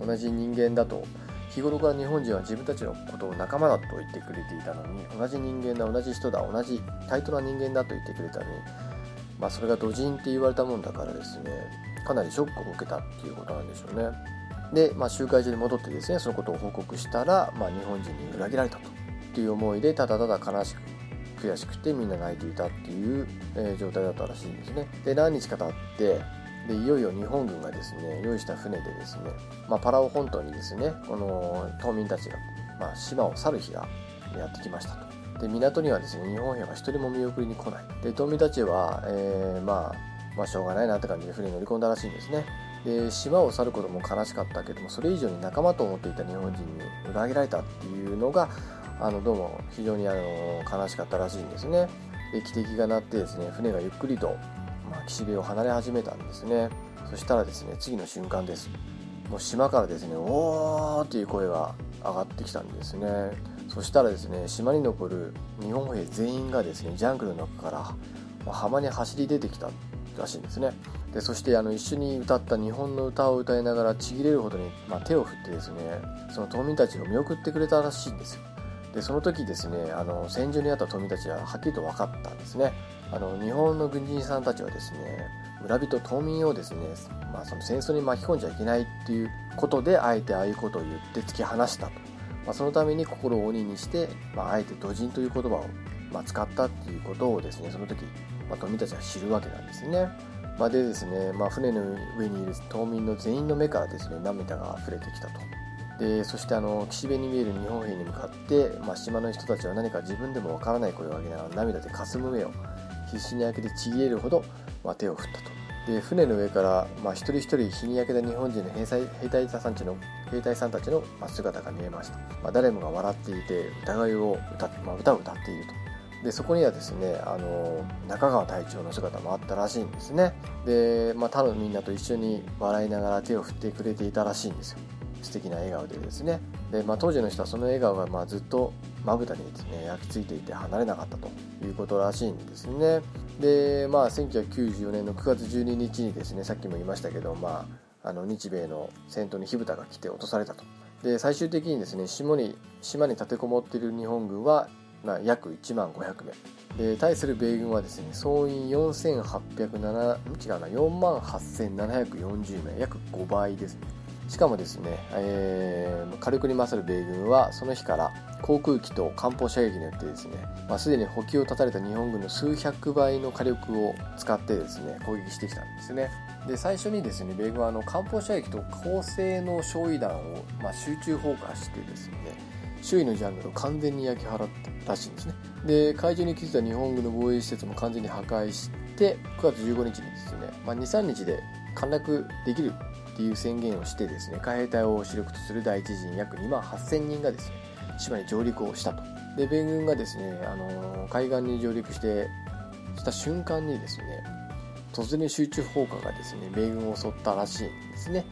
同じ人間だと日頃から日本人は自分たちのことを仲間だと言ってくれていたのに同じ人間だ同じ人だ同じ対等な人間だと言ってくれたのに、まあ、それが土人って言われたもんだからですねかなりショックを受けたっていうことなんでしょうね。で、まあ、集会所に戻ってですねそのことを報告したら、まあ、日本人に裏切られたとっていう思いでただただ悲しく悔しくてみんな泣いていたっていう、え、状態だったらしいんですね。で何日か経ってでいよいよ日本軍がですね用意した船でですね、まあ、パラオ本島にですねこの島民たちが、まあ、島を去る日がやってきましたと。で港にはですね日本兵は一人も見送りに来ない。で島民たちは、えー、まあ、まあしょうがないなって感じで船に乗り込んだらしいんですね。で島を去ることも悲しかったけどもそれ以上に仲間と思っていた日本人に裏切られたっていうのがあのどうも非常にあの悲しかったらしいんですね。で汽笛が鳴ってですね船がゆっくりと、岸辺を離れ始めたんですね。そしたらですね次の瞬間です。もう島からですねおーっていう声が上がってきたんですね。そしたらですね島に残る日本兵全員がですねジャングルの中から浜に走り出てきたらしいんですね。でそしてあの一緒に歌った日本の歌を歌いながらちぎれるほどに、まあ、手を振ってですねその島民たちを見送ってくれたらしいんですよ。でその時ですねあの戦場にあった島民たちははっきりと分かったんですね。あの日本の軍人さんたちはですね村人島民をですね、まあ、その戦争に巻き込んじゃいけないっていうことであえてああいうことを言って突き放したと、まあ、そのために心を鬼にして、まあ、あえて土人という言葉を、まあ、使ったっていうことをですねその時、まあ、島民たちは知るわけなんですね。まあ、でですね、まあ、船の上にいる島民の全員の目からですね涙が溢れてきたと。でそしてあの岸辺に見える日本兵に向かって、まあ、島の人たちは何か自分でもわからない声を上げながら涙でかすむ目を必死に開けてちぎれるほど、まあ、手を振ったと。で船の上から、まあ、一人一人日に焼けた日本人の兵隊兵隊さんたちの兵隊さんたちのま姿が見えました、まあ、誰もが笑っていて疑いを歌,、まあ、歌を歌っていると。でそこにはですねあの中川隊長の姿もあったらしいんですね。で、まあ、他のみんなと一緒に笑いながら手を振ってくれていたらしいんですよ。素敵な笑顔でですね。で、まあ、当時の人はその笑顔がまずっとまぶたにですね焼き付いていて離れなかったということらしいんですね。でまあ1994年の9月12日にですねさっきも言いましたけどまああの日米の戦闘に火蓋が来て落とされたと。で最終的にですね島に島に立てこもっている日本軍は、まあ、約1万500名。で対する米軍はですね総員4807違うな。4万8740名。約5倍ですね。しかもですね、えー、火力に勝る米軍はその日から航空機と艦砲射撃によってですね、まあ、すでに補給を断たれた日本軍の数百倍の火力を使ってですね攻撃してきたんですね。で最初にですね米軍はあの艦砲射撃と高性能焼夷弾を、まあ、集中放火してですね周囲のジャングルを完全に焼き払ったらしいんですね。で海上に築いた日本軍の防衛施設も完全に破壊して9月15日にですね、まあ、23日で陥落できるっていう宣言をしてですね海兵隊を主力とする第一陣約2万8000人がですね島に上陸をしたと。で米軍がですね、あの海岸に上陸してした瞬間にですね突然集中砲火がですね米軍を襲ったらしいんですね。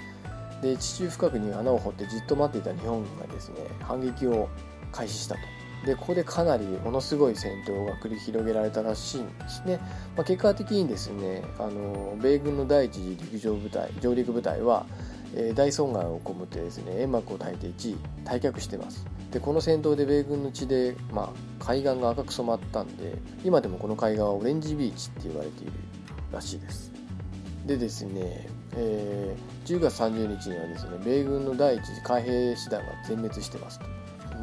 で地中深くに穴を掘ってじっと待っていた日本軍がですね反撃を開始したと。でここでかなりものすごい戦闘が繰り広げられたらしいんですね、まあ、結果的にですねあの米軍の第一次陸上部隊上陸部隊は、えー、大損害を被ってですね煙幕を焚いて一退却してます。でこの戦闘で米軍の血で、まあ、海岸が赤く染まったんで今でもこの海岸はオレンジビーチって言われているらしいです。でですね、えー、10月30日にはですね米軍の第一次海兵師団が全滅してますと。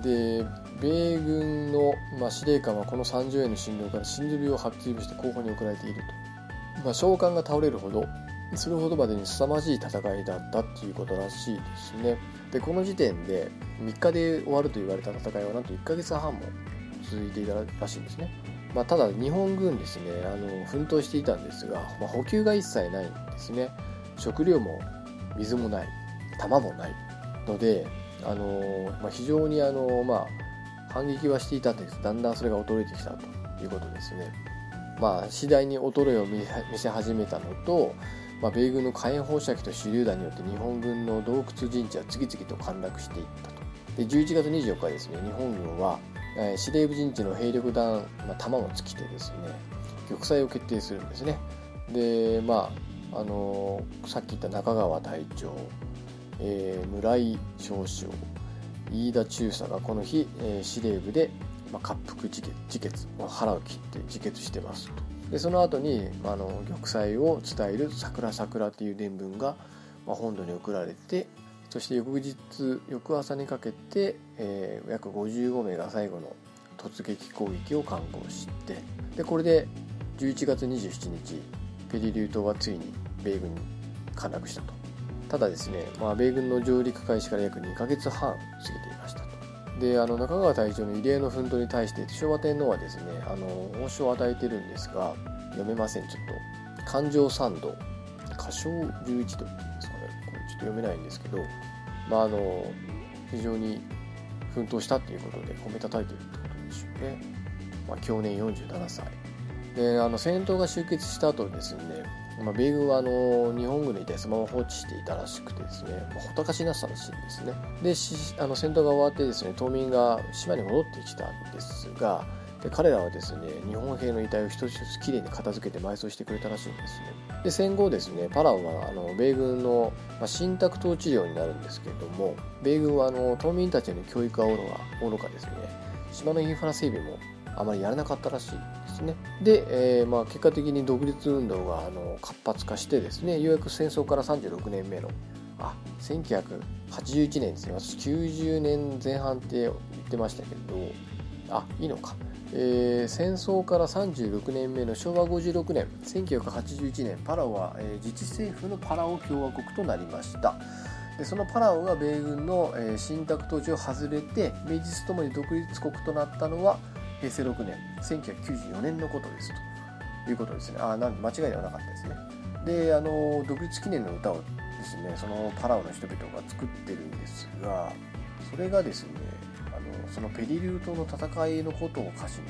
で米軍の、まあ、司令官はこの30円の診療から心臓病を発注して後方に送られていると、まあ、召喚が倒れるほどそれほどまでに凄まじい戦いだったっていうことらしいですね。でこの時点で3日で終わると言われた戦いはなんと1ヶ月半も続いていたらしいんですね、まあ、ただ日本軍ですねあの奮闘していたんですが、まあ、補給が一切ないんですね。食料も水もない弾もないのであの、まあ、非常にあの、まあ、反撃はしていたんですだんだんそれが衰えてきたということですね。まあ、次第に衰えを見せ始めたのと、まあ、米軍の火炎放射器と手榴弾によって日本軍の洞窟陣地は次々と陥落していったと。で11月24日ですね日本軍は、えー、司令部陣地の兵力弾、まあ、弾を尽きてですね玉砕を決定するんですね。でまああのー、さっき言った中川隊長えー、村井少将飯田中佐がこの日、えー、司令部で、まあ、滑腹自決自決腹を切って自決してますと。でその後に、あ、の玉砕を伝える「桜桜」っていう伝聞が、まあ、本土に送られてそして翌日翌朝にかけて、えー、約55名が最後の突撃攻撃を敢行してでこれで11月27日ペリリュー島はついに米軍に陥落したと。ただですね、まあ、米軍の上陸開始から約2ヶ月半過ぎていましたと。であの中川隊長の異例の奮闘に対して昭和天皇はですねあの報酬を与えてるんですが読めません。ちょっと感情賛同歌唱11度っていうんですかね。これちょっと読めないんですけど、まあ、あの非常に奮闘したっていうことで褒めたたいてるってことでしょうね、まあ、去年47歳。であの戦闘が終結した後ですねまあ、米軍はあの日本軍の遺体そのまま放置していたらしくてですね、まあ、ほたかしなったらしいんですね。であの戦闘が終わってですね島民が島に戻ってきたんですがで彼らはですね日本兵の遺体を一つ一つきれいに片付けて埋葬してくれたらしいんですね。で戦後ですねパラオはあの米軍の、まあ、信託統治領になるんですけれども米軍はあの島民たちの教育はおろかおろかですね島のインフラ整備もあまりやらなかったらしいですね。で、えー、まあ、結果的に独立運動があの活発化してですねようやく戦争から36年目のあ1981年ですね。私90年前半って言ってましたけどあいいのか。えー、戦争から36年目の昭和56年1981年パラオは、えー、自治政府のパラオ共和国となりました。でそのパラオが米軍の、えー、信託統治を外れて名実ともに独立国となったのは平成6年1994年のことですということですねあなん間違いではなかったですねであの独立記念の歌をですねそのパラオの人々が作ってるんですがそれがですねあのそのペリリュー島の戦いのことを歌詞に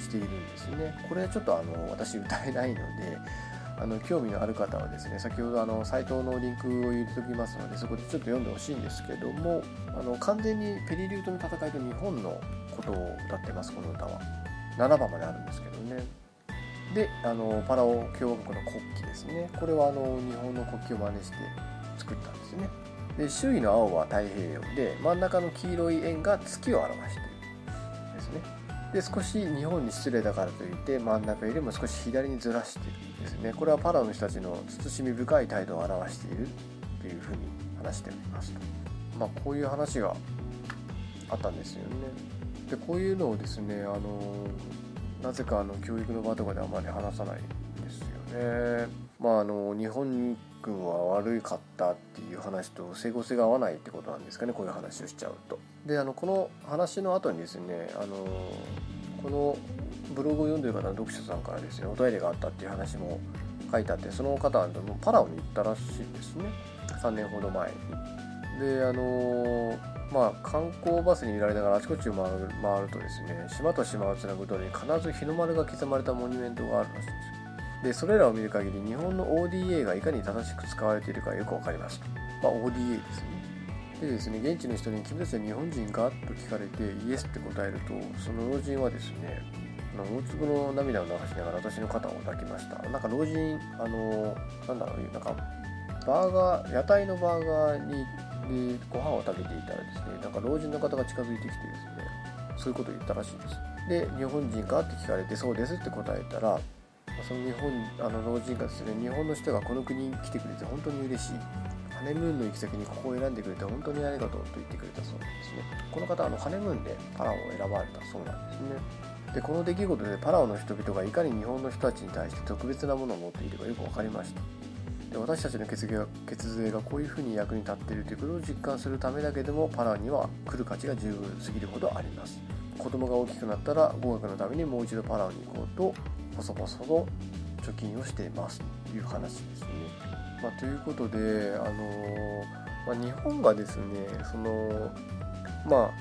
しているんですね。これはちょっとあの私歌えないのであの興味のある方はですね先ほどあのサイトのリンクを入れておきますのでそこでちょっと読んでほしいんですけどもあの完全にペリリュートの戦いと日本のことを歌ってますこの歌は。7番まであるんですけどね。であのパラオ共和国の国旗ですね。これはあの日本の国旗を真似して作ったんですね。で周囲の青は太平洋で真ん中の黄色い円が月を表しているですね。で少し日本に失礼だからといって真ん中よりも少し左にずらしているんですね。これはパラオの人たちの慎み深い態度を表しているというふうに話しておりますと。まあこういう話があったんですよね。でこういうのをですねあのなぜかあの教育の場とかであまり話さないんですよねまああの日本君は悪かったっていう話と整合性が合わないってことなんですかねこういう話をしちゃうと。であのこの話の後にですねあのこのブログを読んでる方の読者さんからですねおトイレがあったっていう話も書いてあってその方はパラオに行ったらしいんですね3年ほど前に。であのまあ観光バスに揺られながらあちこちを回る回るとですね島と島をつなぐ通りに必ず日の丸が刻まれたモニュメントがあるらしいです。でそれらを見る限り日本の ODA がいかに正しく使われているかよく分かります、まあ、ODA ですねでですね現地の人に「君たちは日本人か?」と聞かれてイエスって答えるとその老人はですね大粒の涙を流しながら私の肩を抱きましたなんか老人あのなんだろうなんかバーガー屋台のバーガーにでご飯を食べていたらですねなんか老人の方が近づいてきてですねそういうことを言ったらしいです。で日本人かって聞かれてそうですって答えたらその日本あの老人がですね日本の人がこの国に来てくれて本当に嬉しい。ハネムーンの行き先にここを選んでくれて本当にありがとうと言ってくれたそうなんですね。この方あのハネムーンでパラオを選ばれたそうなんですね。でこの出来事でパラオの人々がいかに日本の人たちに対して特別なものを持っているかよく分かりました。で私たちの血が血税がこういうふうに役に立っているということを実感するためだけでもパラには来る価値が十分すぎるほどあります。子供が大きくなったら語学のためにもう一度パラオに行こうと細々と貯金をしています。という話ですね。まあ、ということで、あのまあ、日本がですねそのま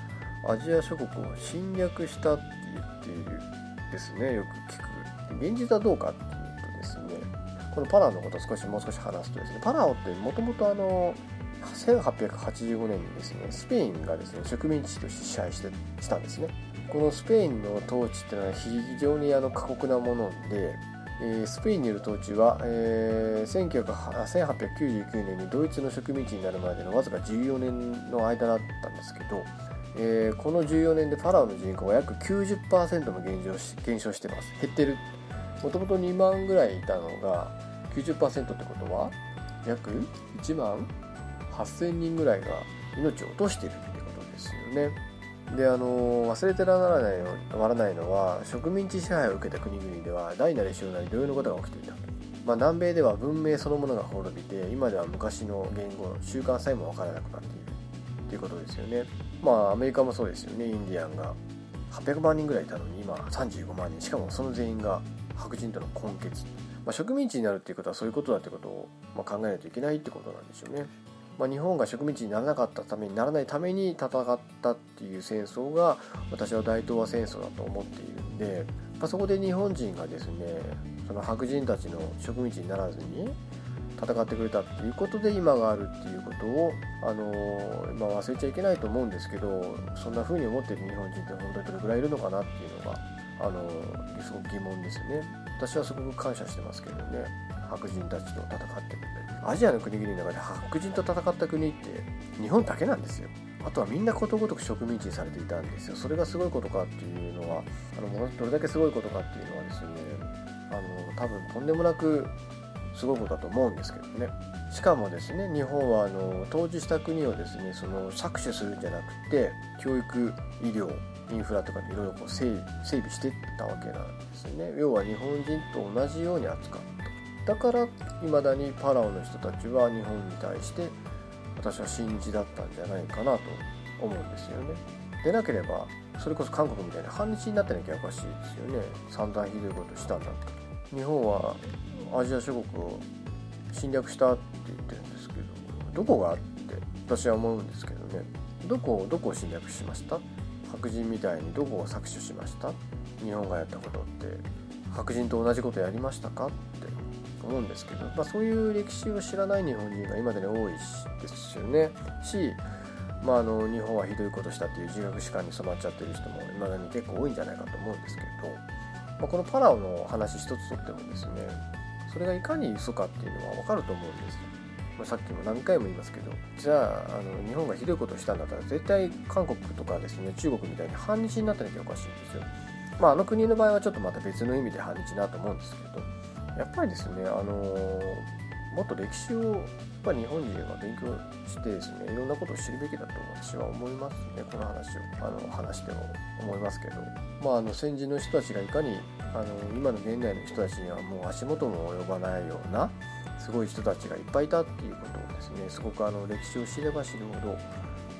あアジア諸国を侵略したって言っているですねよく聞く。現実はどうかっていうとですねこのパラオのことを少しもう少し話すとですねパラオってもともとあの1885年にですねスペインがですね植民地として支配してしたんですね。このスペインの統治っていうのは非常にあの過酷なもので、え、スペインによる統治は、えー、1899年にドイツの植民地になるまでのわずか14年の間だったんですけど、えー、この14年でファラオの人口は約90%も減少し減少してます。減ってる。もともと2万ぐらいいたのが90%ってことは約1万8000人ぐらいが命を落としているってことですよね。であの忘れてらならないのならないのは植民地支配を受けた国々では大なり小なり同様のことが起きていたまあ、南米では文明そのものが滅びて今では昔の言語習慣さえも分からなくなっているということですよね。まあアメリカもそうですよね。インディアンが800万人ぐらいいたのに今35万人。しかもその全員が白人との根血、まあ、植民地になるっていうことはそういうことだってことを、まあ、考えないといけないってことなんでしょうね。まあ、日本が植民地にならなかったためにならないために戦ったっていう戦争が私は大東亜戦争だと思っているんで、まあ、そこで日本人がですねその白人たちの植民地にならずに戦ってくれたっていうことで今があるっていうことを、あのー、まあ、忘れちゃいけないと思うんですけどそんな風に思ってる日本人って本当にどれぐらいいるのかなっていうのが、あのー、すごく疑問ですね。私はすごく感謝してますけどね。白人たちと戦ってくれたりアジアの国々の中で白人と戦った国って日本だけなんですよ。あとはみんなことごとく植民地にされていたんですよ。それがすごいことかっていうのはあのどれだけすごいことかっていうのはですねあの多分とんでもなくすごいことだと思うんですけどね。しかもですね日本はあの統治した国をですねその搾取するんじゃなくて教育医療インフラとかでいろいろ整備していったわけなんですね。要は日本人と同じように扱った。だからいまだにパラオの人たちは日本に対して私は信じだったんじゃないかなと思うんですよね。でなければそれこそ韓国みたいに反日になったらきゃおかしいですよね。散々ひどいことしたんだって日本はアジア諸国を侵略したって言ってるんですけどどこがあって私は思うんですけどね。どこをどこを侵略しました？白人みたいにどこを搾取しました？日本がやったことって。白人と同じことやりましたか？って思うんですけど、まあ、そういう歴史を知らない日本人が今でに多いですよね。し、まあ、あの日本はひどいことしたっていう自覚史観に染まっちゃってる人もいまだに結構多いんじゃないかと思うんですけど、まあ、このパラオの話一つとってもですねそれがいかに嘘かっていうのは分かると思うんですよ。ま、さっきも何回も言いますけどじゃああの日本がひどいことをしたんだったら絶対韓国とかですね中国みたいに反日になったらおかしいんですよ。まあ、あの国の場合はちょっとまた別の意味で反日だと思うんですけどやっぱりですね、あのもっと歴史をやっぱ日本人が勉強してですねいろんなことを知るべきだと私は思いますねこの話をあの話しても思いますけど、まあ、あの先人の人たちがいかにあの今の現代の人たちにはもう足元も及ばないようなすごい人たちがいっぱいいたっていうことをですねすごくあの歴史を知れば知るほど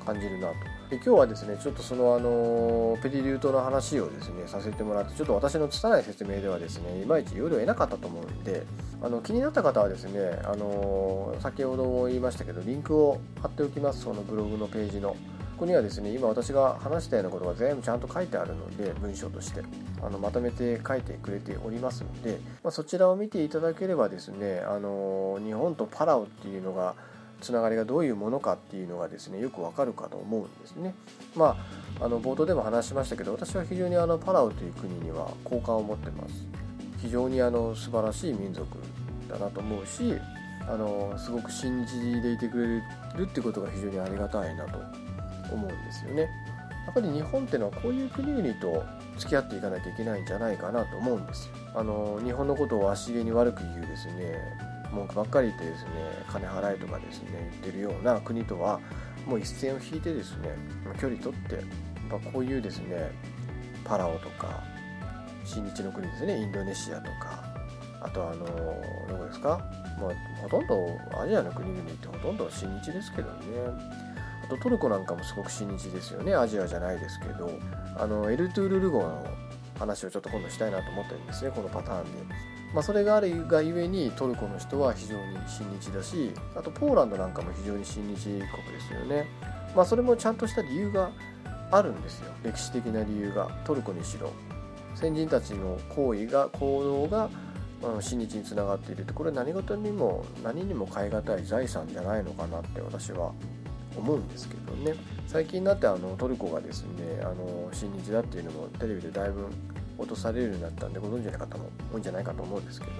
感じるなと。で今日はですねちょっとそのあのペリリュートの話をですねさせてもらってちょっと私の拙い説明ではですねいまいち要領を得なかったと思うんであの気になった方はですねあの先ほども言いましたけどリンクを貼っておきますそのブログのページの。こにはですね今私が話したようなことが全部ちゃんと書いてあるので文章としてあのまとめて書いてくれておりますので、まあ、そちらを見ていただければですねあの日本とパラオっていうのがつながりがどういうものかっていうのがですねよくわかるかと思うんですね。まあ、あの冒頭でも話しましたけど私は非常にあのパラオという国には好感を持ってます。非常にあの素晴らしい民族だなと思うしあのすごく信じでいてくれるってことが非常にありがたいなと思うんですよね。やっぱり日本ってのはこういう国々と付き合っていかないといけないんじゃないかなと思うんですよ。あの日本のことを足げに悪く言うですね文句ばっかり言ってですね金払えとかですね言ってるような国とはもう一線を引いてですね距離取ってまこういうですねパラオとか親日の国ですねインドネシアとかあとあのどこですか、まあ、ほとんどアジアの国々ってほとんど親日ですけどねあとトルコなんかもすごく親日ですよね。アジアじゃないですけど。あのエルトゥールル号の話をちょっと今度したいなと思ってるんですね。このパターンで。まあ、それがあるがゆえにトルコの人は非常に親日だしあとポーランドなんかも非常に親日国ですよね、まあ、それもちゃんとした理由があるんですよ。歴史的な理由が。トルコにしろ。先人たちの行為が行動が親日につながっているって。これ何事にも何にも代え難い財産じゃないのかなって私は思うんですけどね。最近になってあのトルコがですねあの親日だっていうのもテレビでだいぶ落とされるようになったんでご存知の方も多いんじゃないかと思うんですけどね、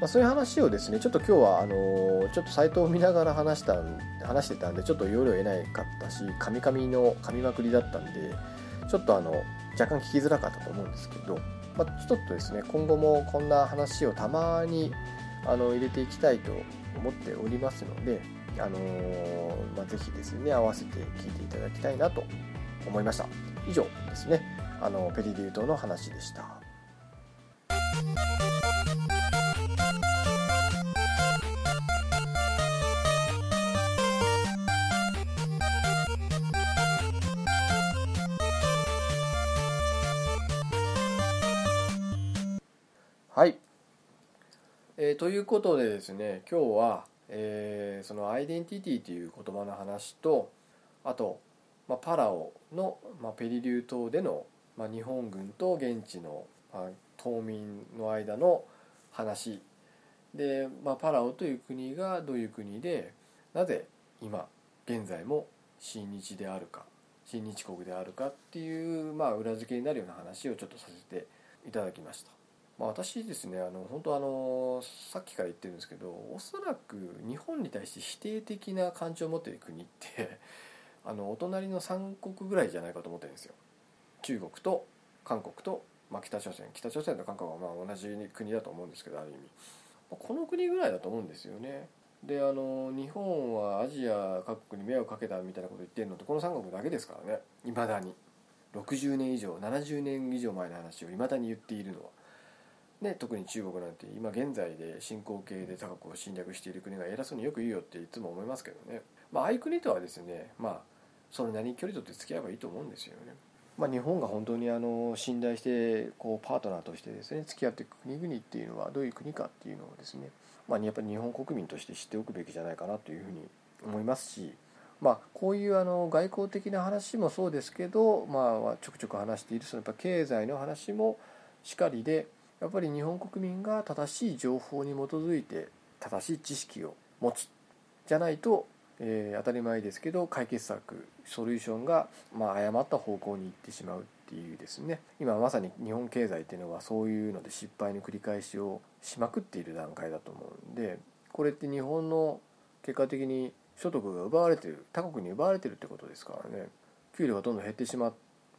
まあ、そういう話をですねちょっと今日はあのちょっとサイトを見ながら話した話してたんでちょっと容量得ないかったしカミカミの噛みまくりだったんでちょっとあの若干聞きづらかったと思うんですけど、まあ、ちょっとですね今後もこんな話をたまにあの入れていきたいと思っておりますので、あのー、まあ、ぜひですね合わせて聞いていただきたいなと思いました。以上ですね。あのペリリュートの話でした。はい、えー、ということでですね今日は、えー、そのアイデンティティという言葉の話とあと、まあ、パラオの、まあ、ペリリュー島でのまあ、日本軍と現地の、まあ、島民の間の話で、まあ、パラオという国がどういう国でなぜ今現在も親日であるか親日国であるかっていう、まあ、裏付けになるような話をちょっとさせていただきました。まあ、私ですねあの本当あのさっきから言ってるんですけどおそらく日本に対して否定的な感情を持っている国って あのお隣の3国ぐらいじゃないかと思ってるんですよ。中国と韓国と、まあ、北朝鮮。北朝鮮と韓国はまあ同じ国だと思うんですけどある意味。まこの国ぐらいだと思うんですよね。であの日本はアジア各国に迷惑かけたみたいなこと言ってるのってこの3国だけですからね。いまだに。60年以上70年以上前の話をいまだに言っているのは。ね、特に中国なんて今現在で進行形で他国を侵略している国が偉そうによく言うよっていつも思いますけどね、まあ、ああいう国とはですねまあそれなりに距離取って付き合えばいいと思うんですよね。まあ、日本が本当にあの信頼してこうパートナーとしてですね付き合っていく国々っていうのはどういう国かっていうのをですね、まあ、やっぱり日本国民として知っておくべきじゃないかなというふうに思いますし、まあ、こういうあの外交的な話もそうですけど、まあ、ちょくちょく話しているそのやっぱ経済の話もしかりでやっぱり日本国民が正しい情報に基づいて正しい知識を持つ。じゃないと、えー、当たり前ですけど解決策ソリューションが、まあ、誤った方向に行ってしまうっていうですね。今まさに日本経済っていうのはそういうので失敗の繰り返しをしまくっている段階だと思うんでこれって日本の結果的に所得が奪われてる他国に奪われてるってことですからね。給料がどんどん減ってしま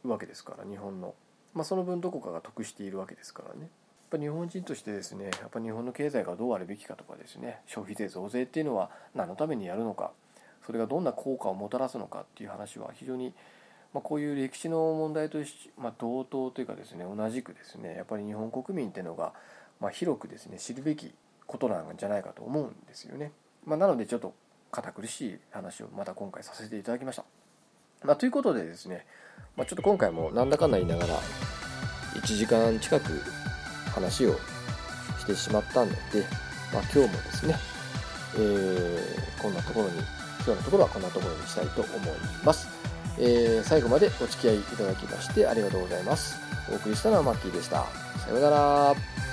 うわけですから日本の、まあ、その分どこかが得しているわけですからね。ぱ日本人としてですねやっぱ日本の経済がどうあるべきかとかですね消費税増税っていうのは何のためにやるのかそれがどんな効果をもたらすのかっていう話は非常に、まあ、こういう歴史の問題とし、まあ、同等というかですね同じくですねやっぱり日本国民っていうのが、まあ、広くですね知るべきことなんじゃないかと思うんですよね。ま、なのでちょっと堅苦しい話をまた今回させていただきました。ま、ということでですね、ま、ちょっと今回もなんだかんだ言いながら1時間近く話をしてしまったので、まあ、今日もですね、えー、こんなところに今日のところはこんなところにしたいと思います、えー、最後までお付き合いいただきましてありがとうございます。お送りしたのはマッキーでした。さようなら。